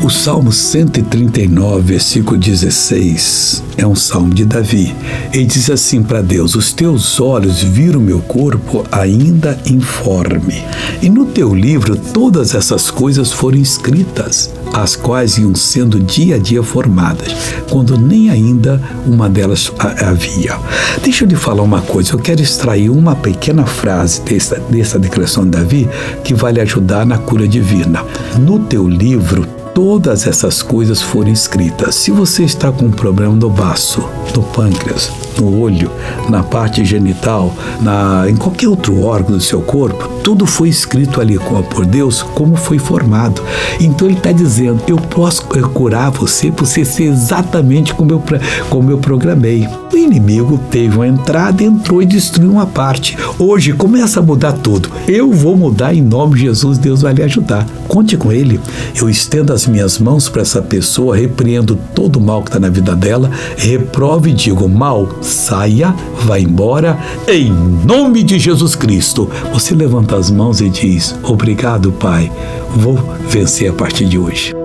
O Salmo 139, versículo 16, é um salmo de Davi. Ele diz assim para Deus: Os teus olhos viram meu corpo ainda informe. E no teu livro todas essas coisas foram escritas, as quais iam sendo dia a dia formadas, quando nem ainda uma delas havia. Deixa eu lhe falar uma coisa, eu quero extrair uma pequena frase dessa, dessa declaração de Davi que vai lhe ajudar na cura divina. No teu livro, todas essas coisas foram escritas. Se você está com um problema no baço, no pâncreas, no olho, na parte genital, na, em qualquer outro órgão do seu corpo, tudo foi escrito ali por Deus como foi formado. Então ele está dizendo: eu posso curar você por você ser exatamente como eu, como eu programei. O inimigo teve uma entrada, entrou e destruiu uma parte. Hoje começa a mudar tudo. Eu vou mudar em nome de Jesus, Deus vai lhe ajudar. Conte com ele. Eu estendo as minhas mãos para essa pessoa, repreendo todo o mal que está na vida dela, reprove e digo: mal, saia, vá embora, em nome de Jesus Cristo. Você levanta as mãos e diz: Obrigado, Pai, vou vencer a partir de hoje.